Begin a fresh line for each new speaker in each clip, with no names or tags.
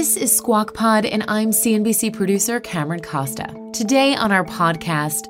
This is Squawk Pod, and I'm CNBC producer Cameron Costa. Today on our podcast,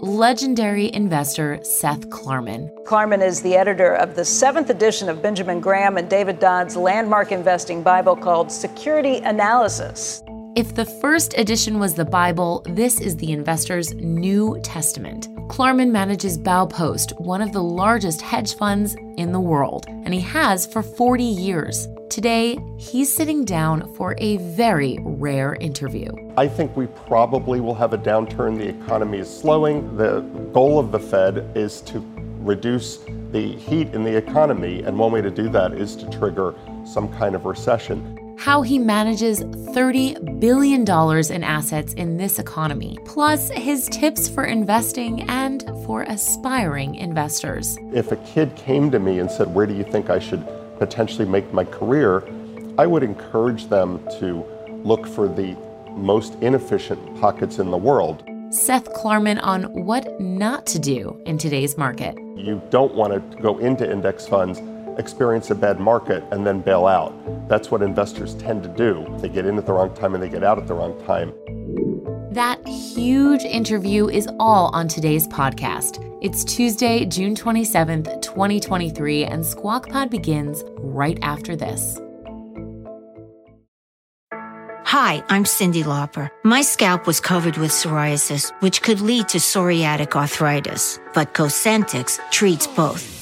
legendary investor Seth Klarman.
Klarman is the editor of the seventh edition of Benjamin Graham and David Dodd's landmark investing Bible called Security Analysis.
If the first edition was the Bible, this is the investor's New Testament. Klarman manages Baupost, one of the largest hedge funds in the world, and he has for 40 years. Today, he's sitting down for a very rare interview.
I think we probably will have a downturn. The economy is slowing. The goal of the Fed is to reduce the heat in the economy, and one way to do that is to trigger some kind of recession
how he manages $30 billion in assets in this economy, plus his tips for investing and for aspiring investors.
If a kid came to me and said, Where do you think I should potentially make my career, I would encourage them to look for the most inefficient pockets in the world.
Seth Klarman on what not to do in today's market.
You don't want to go into index funds, experience a bad market, and then bail out. That's what investors tend to do. They get in at the wrong time and they get out at the wrong time.
That huge interview is all on today's podcast. It's Tuesday, June 27th, 2023, and Squawk Pod begins right after this.
Hi, I'm Cyndi Lauper. My scalp was covered with psoriasis, which could lead to psoriatic arthritis, but Cosentyx treats both.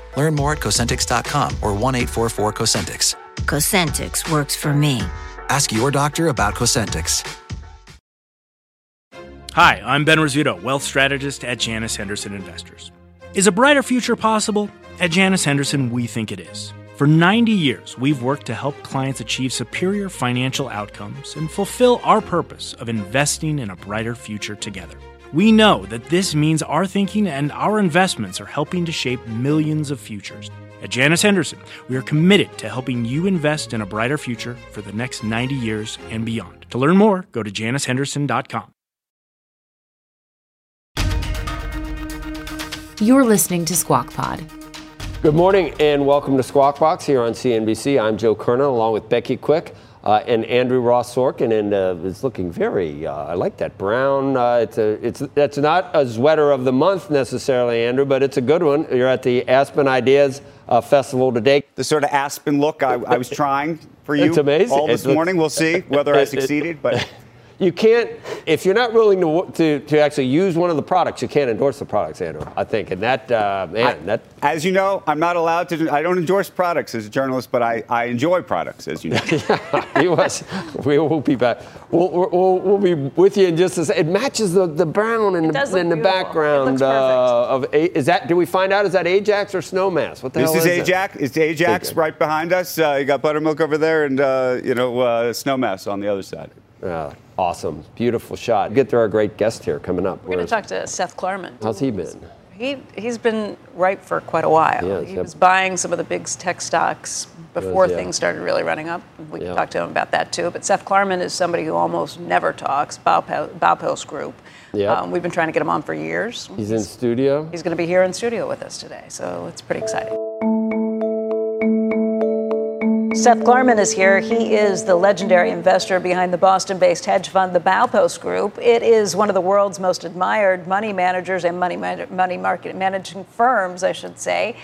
Learn more at Cosentyx.com or 1 844 Cosentyx.
Cosentyx works for me.
Ask your doctor about Cosentyx.
Hi, I'm Ben Rizzuto, wealth strategist at Janus Henderson Investors. Is a brighter future possible? At Janus Henderson, we think it is. For 90 years, we've worked to help clients achieve superior financial outcomes and fulfill our purpose of investing in a brighter future together. We know that this means our thinking and our investments are helping to shape millions of futures. At Janus Henderson, we are committed to helping you invest in a brighter future for the next 90 years and beyond. To learn more, go to janushenderson.com.
You're listening to Squawk Pod.
Good morning and welcome to Squawk Box here on CNBC. I'm Joe Kernen along with Becky Quick. Uh, and Andrew Ross Sorkin, and uh, it's looking very. Uh, I like that brown. Uh, it's a. It's that's not a sweater of the month necessarily, Andrew, but it's a good one. You're at the Aspen Ideas uh, Festival today.
The sort of Aspen look I, I was trying for you.
It's amazing.
All this morning. We'll see whether I succeeded, but
you can't if you're not willing to, to, to actually use one of the products you can't endorse the products andrew i think. And that uh, man I, that
as you know i'm not allowed to i don't endorse products as a journalist but i, I enjoy products as you know.
Yeah, was, we will be back. We'll, we'll, we'll, be with you in just a second it matches the, the brown in the, in the background uh, of is that do we find out is that ajax or snowmass? What the
this
hell
is,
is
ajax it's ajax right behind us. Uh, you got buttermilk over there and uh, you know uh, snowmass on the other side
yeah, awesome. Beautiful shot. Get to our great guest here coming up.
We're going to talk to Seth Klarman.
How's he been?
He, he's been ripe for quite a while. He was buying some of the big tech stocks before yes, yeah. things started really running up. We can talk to him about that too. But Seth Klarman is somebody who almost never talks, Baupost Group.
Yep.
Um, we've been trying to get him on for years.
He's, he's in studio.
He's going to be here in studio with us today, so it's pretty exciting. Seth Klarman is here. He is the legendary investor behind the Boston based hedge fund, the Baupost Group. It is one of the world's most admired money managers and money, money market managing firms, I should say.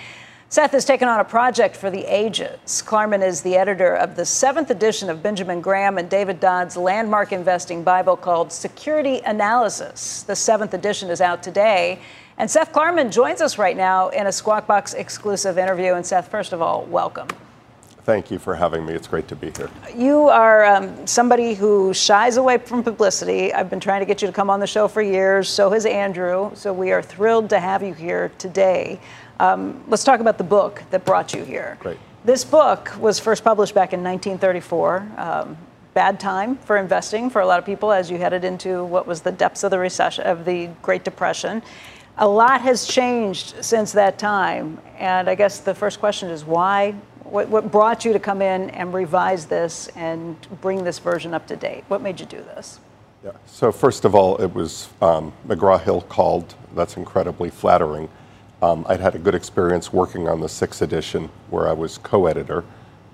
Seth has taken on a project for the ages. Klarman is the editor of the seventh edition of Benjamin Graham and David Dodd's landmark investing Bible called Security Analysis. The seventh edition is out today. And Seth Klarman joins us right now in a Squawk Box exclusive interview. And Seth, first of all, welcome.
Thank you for having me. It's great to be here.
You are um, somebody who shies away from publicity. I've been trying to get you to come on the show for years. So has Andrew. So we are thrilled to have you here today. Um, let's talk about the book that brought you here.
Great.
This book was first published back in 1934. Um, bad time for investing for a lot of people as you headed into what was the depths of the recession of the Great Depression. A lot has changed since that time, and I guess the first question is why what, what brought you to come in and revise this and bring this version up to date? What made you do this?
Yeah. So first of all, it was um, McGraw Hill called. That's incredibly flattering. Um, I'd had a good experience working on the sixth edition, where I was co-editor,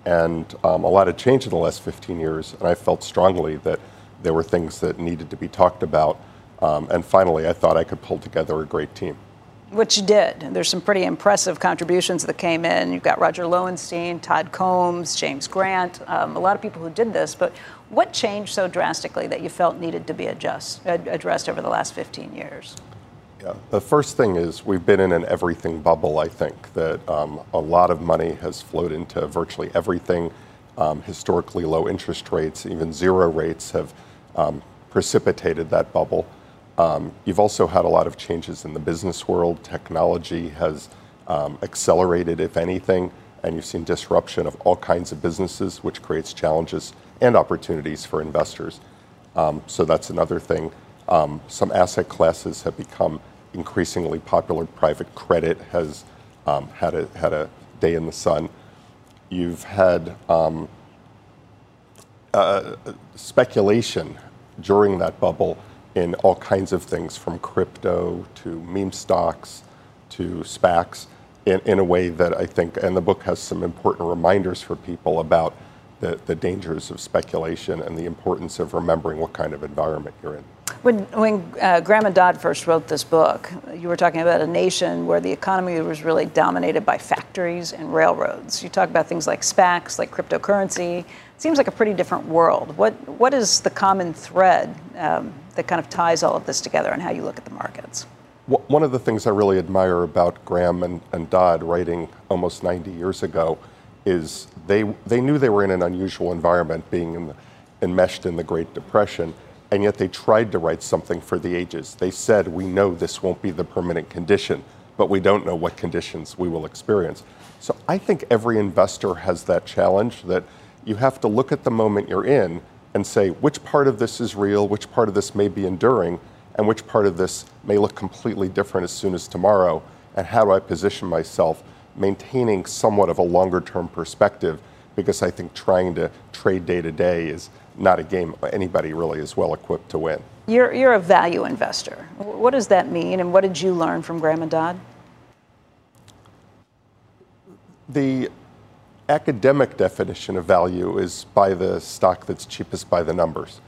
and um, a lot had changed in the last 15 years. And I felt strongly that there were things that needed to be talked about. Um, and finally, I thought I could pull together a great team
which you did. There's some pretty impressive contributions that came in. You've got Roger Lowenstein, Todd Combs, James Grant, um, a lot of people who did this. But what changed so drastically that you felt needed to be adjust, addressed over the last 15 years?
Yeah, the first thing is we've been in an everything bubble, I think, that um, a lot of money has flowed into virtually everything. Um, historically low interest rates, even zero rates, have um, precipitated that bubble. Um, you've also had a lot of changes in the business world. Technology has um, accelerated, if anything, and you've seen disruption of all kinds of businesses, which creates challenges and opportunities for investors. Um, so that's another thing. Um, some asset classes have become increasingly popular. Private credit has um, had, a, had a day in the sun. You've had um, uh, speculation during that bubble in all kinds of things from crypto to meme stocks to SPACs in, in a way that I think, and the book has some important reminders for people about the, the dangers of speculation and the importance of remembering what kind of environment you're in.
When, when uh, Graham and Dodd first wrote this book, you were talking about a nation where the economy was really dominated by factories and railroads. You talk about things like SPACs, like cryptocurrency. It seems like a pretty different world. What, what is the common thread um, that kind of ties all of this together and how you look at the markets?
One of the things I really admire about Graham and, and Dodd writing almost 90 years ago is they, they knew they were in an unusual environment, being in the, enmeshed in the Great Depression and yet they tried to write something for the ages. They said, We know this won't be the permanent condition, but we don't know what conditions we will experience. So I think every investor has that challenge that you have to look at the moment you're in and say, which part of this is real, which part of this may be enduring, and which part of this may look completely different as soon as tomorrow, and how do I position myself, maintaining somewhat of a longer term perspective, because I think trying to trade day to day is not a game anybody really is well equipped to win.
You're, you're a value investor. What does that mean, and what did you learn from Graham and Dodd?
The academic definition of value is buy the stock that's cheapest by the numbers.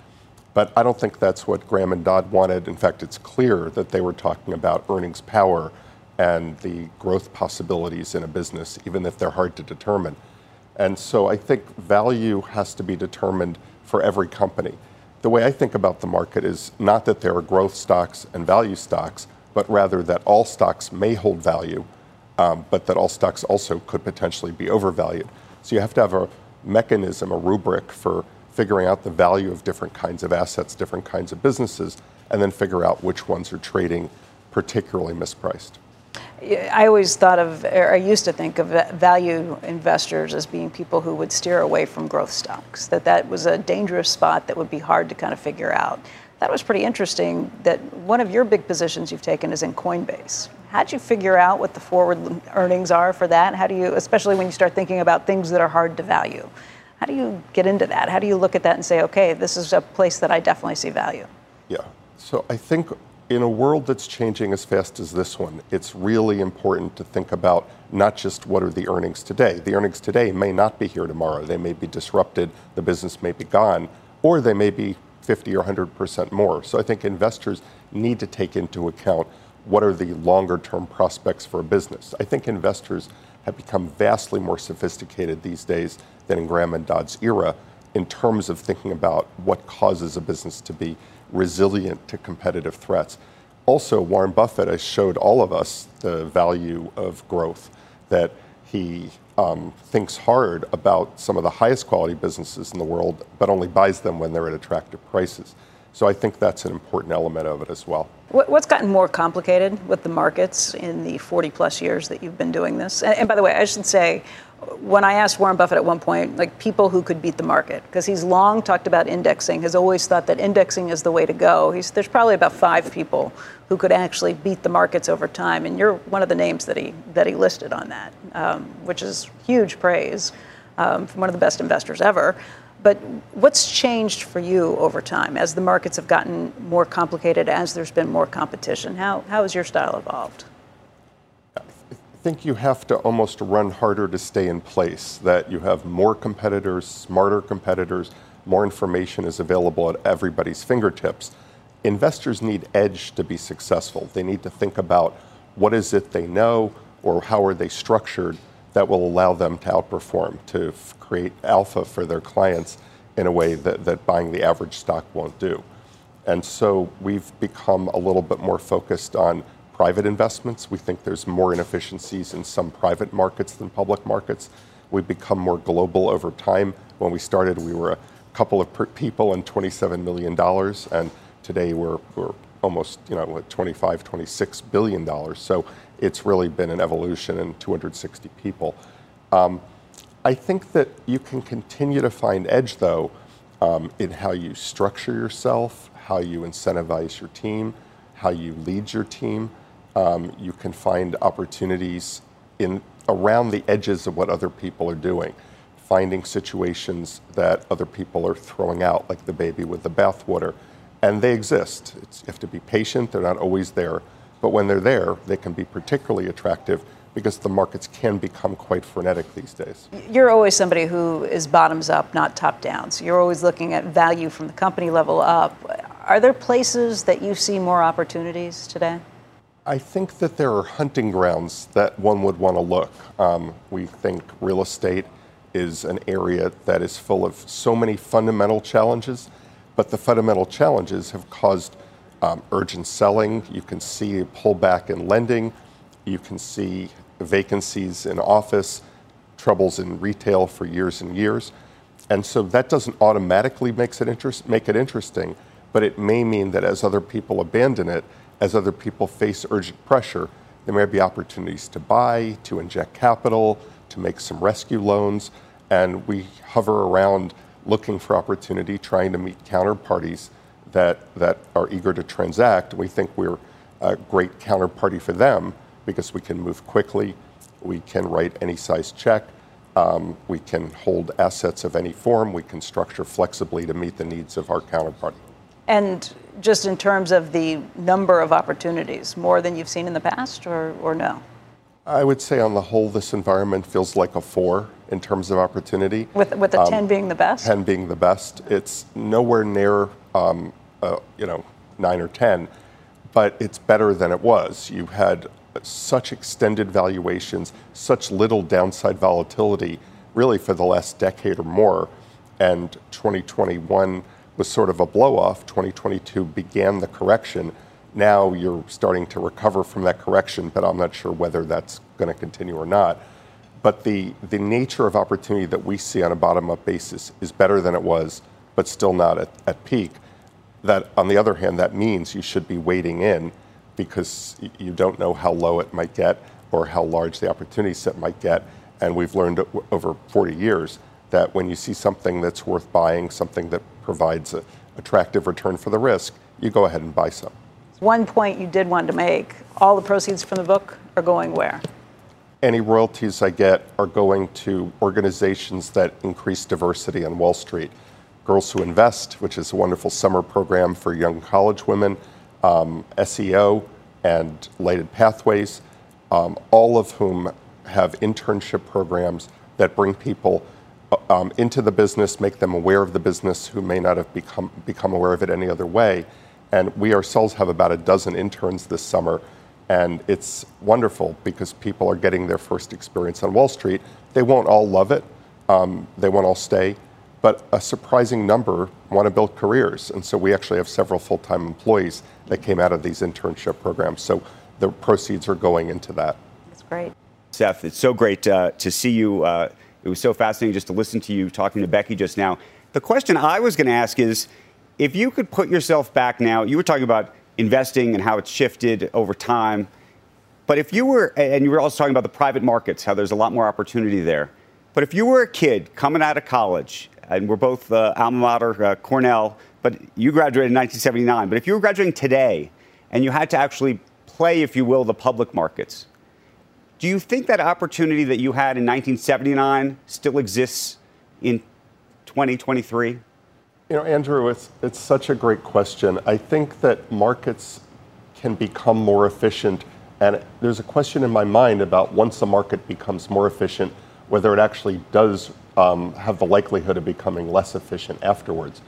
But I don't think that's what Graham and Dodd wanted. In fact, it's clear that they were talking about earnings power and the growth possibilities in a business, even if they're hard to determine. And so I think value has to be determined for every company. The way I think about the market is not that there are growth stocks and value stocks, but rather that all stocks may hold value, um, but that all stocks also could potentially be overvalued. So you have to have a mechanism, a rubric for figuring out the value of different kinds of assets, different kinds of businesses, and then figure out which ones are trading particularly mispriced.
I always thought of, or I used to think of value investors as being people who would steer away from growth stocks, that that was a dangerous spot that would be hard to kind of figure out. That was pretty interesting that one of your big positions you've taken is in Coinbase. How'd you figure out what the forward earnings are for that? How do you, especially when you start thinking about things that are hard to value, how do you get into that? How do you look at that and say, okay, this is a place that I definitely see value?
Yeah. So I think in a world that's changing as fast as this one, it's really important to think about not just what are the earnings today. The earnings today may not be here tomorrow. They may be disrupted, the business may be gone, or they may be 50 or 100% more. So I think investors need to take into account what are the longer term prospects for a business. I think investors have become vastly more sophisticated these days than in Graham and Dodd's era in terms of thinking about what causes a business to be resilient to competitive threats. Also, Warren Buffett has showed all of us the value of growth, that he um, thinks hard about some of the highest quality businesses in the world, but only buys them when they're at attractive prices. So I think that's an important element of it as well.
What's gotten more complicated with the markets in the 40 plus years that you've been doing this? And, by the way, I should say, when I asked Warren Buffett at one point, like people who could beat the market, because he's long talked about indexing, has always thought that indexing is the way to go. He's, there's probably about five people who could actually beat the markets over time, and you're one of the names that he that he listed on that, um, which is huge praise um, from one of the best investors ever. But what's changed for you over time as the markets have gotten more complicated, as there's been more competition? How, how has your style evolved?
Think you have to almost run harder to stay in place, that you have more competitors, smarter competitors, more information is available at everybody's fingertips. Investors need edge to be successful. They need to think about what is it they know or how are they structured that will allow them to outperform, to create alpha for their clients in a way that, that buying the average stock won't do. And so we've become a little bit more focused on private investments. We think there's more inefficiencies in some private markets than public markets. We've become more global over time. When we started, we were a couple of people and $27 million, and today we're, we're almost, you know, 25, 26 billion dollars. So it's really been an evolution in 260 people. Um, I think that you can continue to find edge, though, um, in how you structure yourself, how you incentivize your team, how you lead your team um, you can find opportunities in around the edges of what other people are doing, finding situations that other people are throwing out, like the baby with the bathwater, and they exist. It's, you have to be patient; they're not always there, but when they're there, they can be particularly attractive because the markets can become quite frenetic these days.
You're always somebody who is bottoms up, not top down. So you're always looking at value from the company level up. Are there places that you see more opportunities today?
I think that there are hunting grounds that one would want to look. Um, we think real estate is an area that is full of so many fundamental challenges, but the fundamental challenges have caused um, urgent selling. You can see a pullback in lending. You can see vacancies in office, troubles in retail for years and years. And so that doesn't automatically makes it interest, make it interesting, but it may mean that as other people abandon it, as other people face urgent pressure, there may be opportunities to buy, to inject capital, to make some rescue loans, and we hover around looking for opportunity, trying to meet counterparties that, that are eager to transact. We think we're a great counterparty for them because we can move quickly, we can write any size check, um, we can hold assets of any form, we can structure flexibly to meet the needs of our counterparty.
And just in terms of the number of opportunities, more than you've seen in the past, or, or no?
I would say on the whole, this environment feels like a four in terms of opportunity.
With, with a um, 10 being the best?
10 being the best. It's nowhere near, um, uh, you know, nine or 10, but it's better than it was. You had such extended valuations, such little downside volatility, really for the last decade or more. And 2021 was sort of a blow off. 2022 began the correction. Now you're starting to recover from that correction, but I'm not sure whether that's going to continue or not. But the, the nature of opportunity that we see on a bottom up basis is better than it was, but still not at, at peak. That, on the other hand, that means you should be waiting in because you don't know how low it might get or how large the opportunity set might get. And we've learned over 40 years that when you see something that's worth buying, something that provides an attractive return for the risk, you go ahead and buy some.
One point you did want to make all the proceeds from the book are going where?
Any royalties I get are going to organizations that increase diversity on Wall Street. Girls Who Invest, which is a wonderful summer program for young college women, um, SEO, and Lighted Pathways, um, all of whom have internship programs that bring people um, into the business, make them aware of the business who may not have become, become aware of it any other way. And we ourselves have about a dozen interns this summer And it's wonderful because people are getting their first experience on Wall Street. They won't all love it, um, they won't all stay, but a surprising number want to build careers. And so we actually have several full time employees that came out of these internship programs. So the proceeds are going into that.
That's great.
Seth, it's so great uh, to see you. Uh, it was so fascinating just to listen to you talking to Becky just now. The question I was going to ask is if you could put yourself back now, you were talking about investing and how it's shifted over time. But if you were, and you were also talking about the private markets, how there's a lot more opportunity there. But if you were a kid coming out of college, and we're both uh, alma mater, uh, Cornell, but you graduated in 1979. But if you were graduating today and you had to actually play, if you will, the public markets, do you think that opportunity that you had in 1979 still exists in 2023? You
know, Andrew, it's, it's such a great question. I think that markets can become more efficient. And there's a question in my mind about once a market becomes more efficient, whether it actually does um, have the likelihood of becoming less efficient afterwards.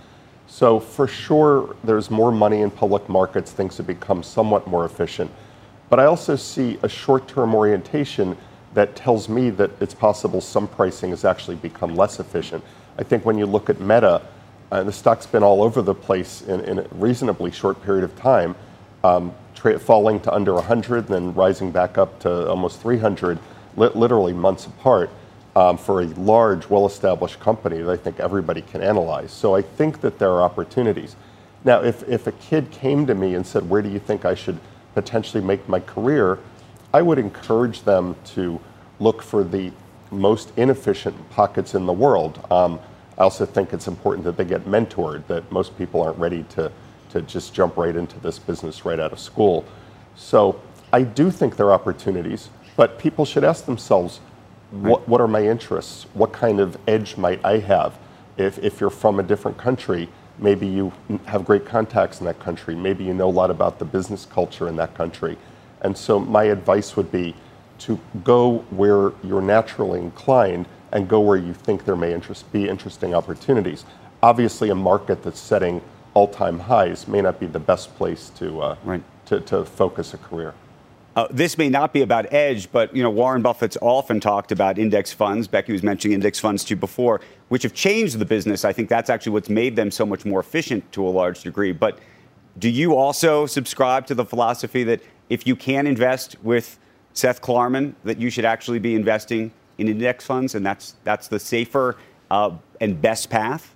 So, for sure, there's more money in public markets, things have become somewhat more efficient. But I also see a short term orientation that tells me that it's possible some pricing has actually become less efficient. I think when you look at Meta, uh, the stock's been all over the place in, in a reasonably short period of time, um, tra- falling to under 100 and then rising back up to almost 300, li- literally months apart. Um, for a large, well established company that I think everybody can analyze. So I think that there are opportunities. Now, if, if a kid came to me and said, Where do you think I should potentially make my career, I would encourage them to look for the most inefficient pockets in the world. Um, I also think it's important that they get mentored, that most people aren't ready to, to just jump right into this business right out of school. So I do think there are opportunities, but people should ask themselves what, what are my interests? What kind of edge might I have? If, if you're from a different country, Maybe you have great contacts in that country. Maybe you know a lot about the business culture in that country. And so my advice would be to go where you're naturally inclined and go where you think there may interest, be interesting opportunities. Obviously, a market that's setting all-time highs may not be the best place to, uh, right. to, to focus a career.
Uh, this may not be about edge, but you know Warren Buffett's often talked about index funds. Becky was mentioning index funds to you before, which have changed the business. I think that's actually what's made them so much more efficient to a large degree. But do you also subscribe to the philosophy that if you can invest with Seth Klarman, that you should actually be investing in index funds, and that's that's the safer uh, and best path?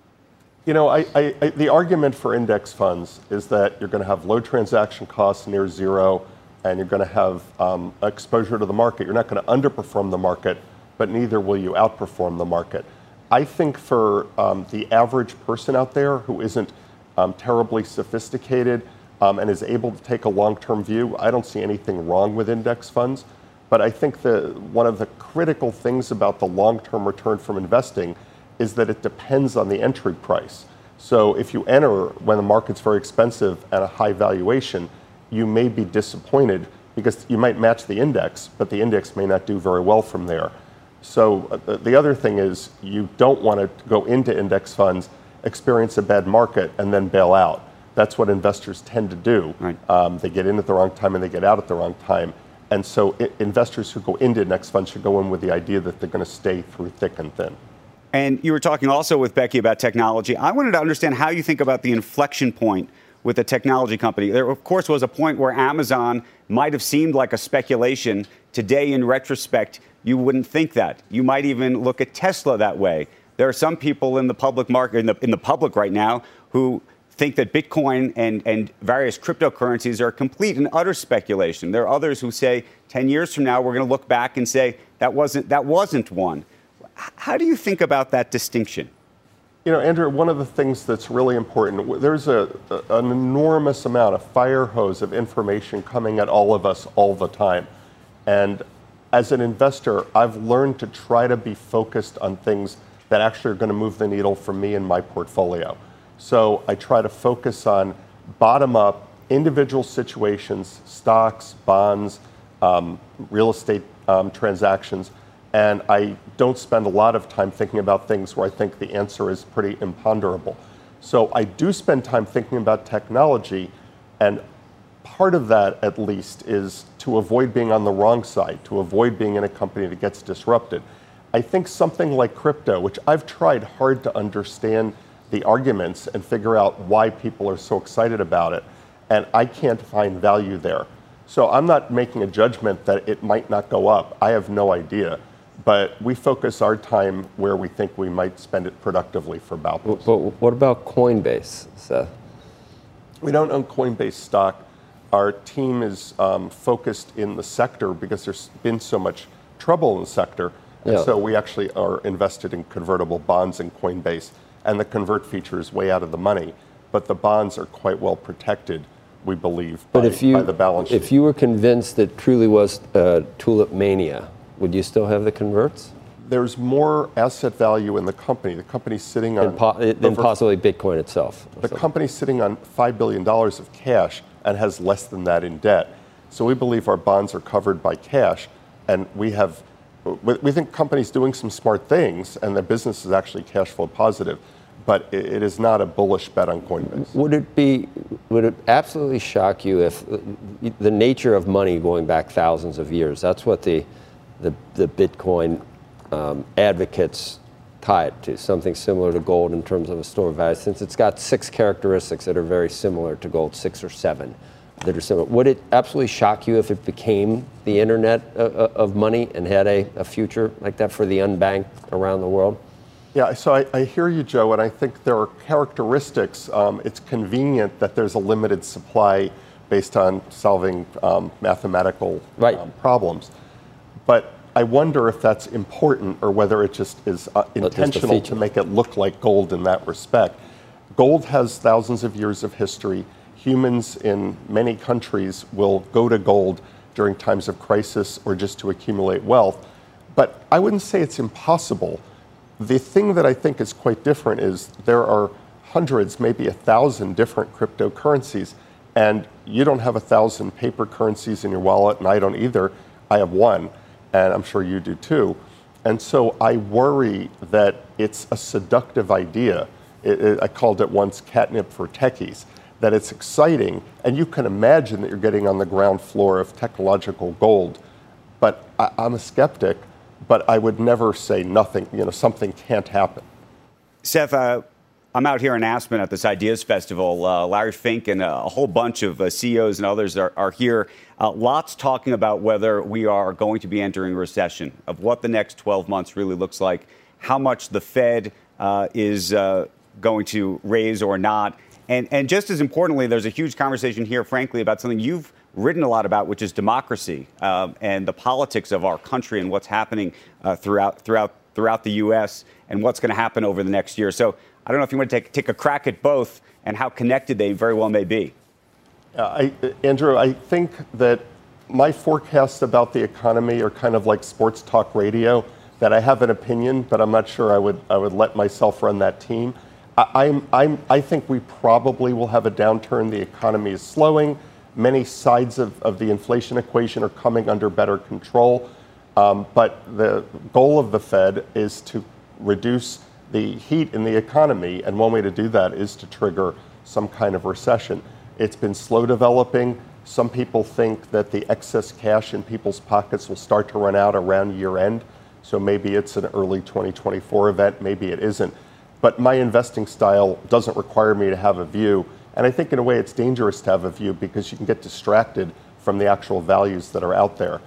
You know, I, I, I, the argument for index funds is that you're going to have low transaction costs near zero and you're going to have um, exposure to the market. You're not going to underperform the market, but neither will you outperform the market. I think for um, the average person out there who isn't um, terribly sophisticated um, and is able to take a long term view, I don't see anything wrong with index funds. But I think the, one of the critical things about the long term return from investing is that it depends on the entry price. So if you enter when the market's very expensive at a high valuation, you may be disappointed because you might match the index, but the index may not do very well from there. So uh, the other thing is you don't want to go into index funds, experience a bad market, and then bail out. That's what investors tend to do. Right. Um, they get in at the wrong time and they get out at the wrong time. And so it, investors who go into index funds should go in with the idea that they're going to stay through thick and thin.
And you were talking also with Becky about technology. I wanted to understand how you think about the inflection point with a technology company. There, of course, was a point where Amazon might have seemed like a speculation. Today, in retrospect, you wouldn't think that. You might even look at Tesla that way. There are some people in the public market, in the, in the public right now, who think that Bitcoin and, and various cryptocurrencies are complete and utter speculation. There are others who say 10 years from now, we're going to look back and say that wasn't, that wasn't one. How do you think about that distinction?
You know, Andrew, one of the things that's really important, there's a, an enormous amount of fire hose of information coming at all of us all the time. And as an investor, I've learned to try to be focused on things that actually are going to move the needle for me and my portfolio. So I try to focus on bottom up individual situations, stocks, bonds, um, real estate um, transactions and I don't spend a lot of time thinking about things where I think the answer is pretty imponderable. So I do spend time thinking about technology, and part of that, at least, is to avoid being on the wrong side, to avoid being in a company that gets disrupted. I think something like crypto, which I've tried hard to understand the arguments and figure out why people are so excited about it, and I can't find value there. So I'm not making a judgment that it might not go up. I have no idea. But we focus our time where we think we might spend it productively for Baupost.
But what about Coinbase, Seth?
We don't own Coinbase stock. Our team is um, focused in the sector because there's been so much trouble in the sector. And
Yeah.
so we actually are invested in convertible bonds in Coinbase. And the convert feature is way out of the money. But the bonds are quite well protected, we believe,
But
by,
if you
by the balance sheet.
if you were convinced that truly was uh, tulip mania, would you still have the converts?
there's more asset value in the company. The company's sitting on
po- than possibly Bitcoin itself.
The company's sitting on $5 billion of cash and has less than that in debt. So we believe our bonds are covered by cash, and we have, we think companies doing some smart things, and the business is actually cash flow positive, but it is not a bullish bet on Coinbase.
Would it be, would it absolutely shock you if the nature of money going back thousands of years, that's what the, the, the Bitcoin um, advocates tie it to, something similar to gold in terms of a store of value, since it's got six characteristics that are very similar to gold, six or seven that are similar. Would it absolutely shock you if it became the internet uh, uh, of money and had a, a future like that for the unbanked around the world?
Yeah, so I, I hear you, Joe, and I think there are characteristics. Um, it's convenient that there's a limited supply based on solving um, mathematical
Right.
um, problems. But I wonder if that's important or whether it just is uh, intentional
feature.
to make it look like gold in that respect. Gold has thousands of years of history. Humans in many countries will go to gold during times of crisis or just to accumulate wealth. But I wouldn't say it's impossible. The thing that I think is quite different is there are hundreds, maybe a thousand different cryptocurrencies, and you don't have a thousand paper currencies in your wallet, and I don't either. I have one, and I'm sure you do too. And so I worry that it's a seductive idea. It, it- I called it once catnip for techies, that it's exciting, and you can imagine that you're getting on the ground floor of technological gold. But I, I'm a skeptic, but I would never say nothing, you know, something can't happen.
Seth, uh, I'm out here in Aspen at this Ideas Festival. Uh, Larry Fink and a whole bunch of uh, CEOs and others are, are here. Uh, lots talking about whether we are going to be entering recession, of what the next 12 months really looks like, how much the Fed uh, is uh, going to raise or not. And, and just as importantly, there's a huge conversation here, frankly, about something you've written a lot about, which is democracy um, and the politics of our country and what's happening uh, throughout, throughout, throughout the U.S. and what's going to happen over the next year. So I don't know if you want to take, take a crack at both and how connected they very well may be.
Uh, I, Andrew, I think that my forecasts about the economy are kind of like sports talk radio. That I have an opinion, but I'm not sure I would I would let myself run that team. I, I'm, I'm, I think we probably will have a downturn. The economy is slowing. Many sides of, of the inflation equation are coming under better control. Um, but the goal of the Fed is to reduce the heat in the economy, and one way to do that is to trigger some kind of recession. It's been slow developing. Some people think that the excess cash in people's pockets will start to run out around year end. So maybe it's an early 2024 event, maybe it isn't. But my investing style doesn't require me to have a view. And I think in a way it's dangerous to have a view because you can get distracted from the actual values that are out there.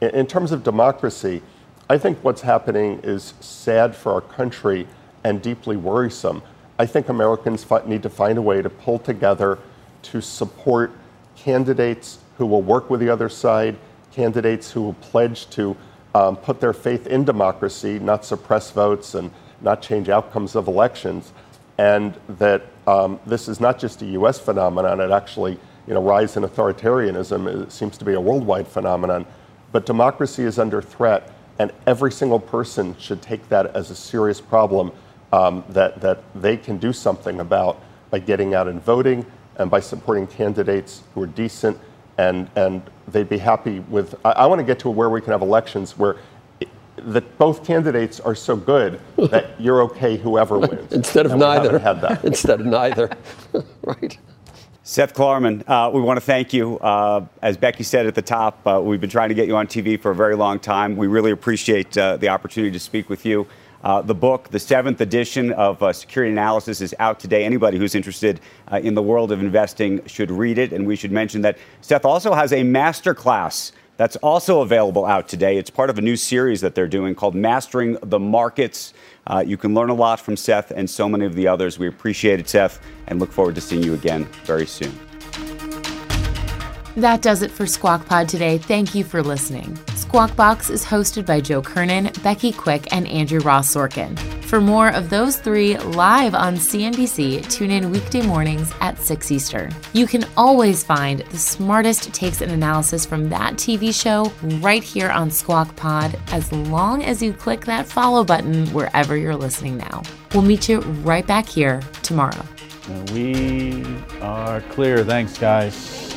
In, terms of democracy, I think what's happening is sad for our country and deeply worrisome. I think Americans need to find a way to pull together to support candidates who will work with the other side, candidates who will pledge to um, put their faith in democracy, not suppress votes and not change outcomes of elections, and that um, this is not just a U.S. phenomenon. It actually, you know, rise in authoritarianism it seems to be a worldwide phenomenon. But democracy is under threat, and every single person should take that as a serious problem um, that that they can do something about by getting out and voting and by supporting candidates who are decent and and they'd be happy with. I, I want to get to where we can have elections where it- that both candidates are so good that you're okay whoever wins.
Instead of
And
neither.
had that.
Instead of neither. right.
Seth Klarman, uh, we want to thank you. Uh, as Becky said at the top, uh, we've been trying to get you on TV for a very long time. We really appreciate uh, the opportunity to speak with you. Uh, the book, the seventh edition of uh, Security Analysis, is out today. Anybody who's interested in the world of investing should read it. And we should mention that Seth also has a master class that's also available out today. It's part of a new series that they're doing called Mastering the Markets. Uh, you can learn a lot from Seth and so many of the others. We appreciate it, Seth, and look forward to seeing you again very soon.
That does it for Squawk Pod today. Thank you for listening. Squawk Box is hosted by Joe Kernen, Becky Quick, and Andrew Ross Sorkin. For more of those three live on CNBC, tune in weekday mornings at 6 Eastern. You can always find the smartest takes and analysis from that TV show right here on Squawk Pod as long as you click that follow button wherever you're listening now. We'll meet you right back here tomorrow.
We are clear. Thanks, guys.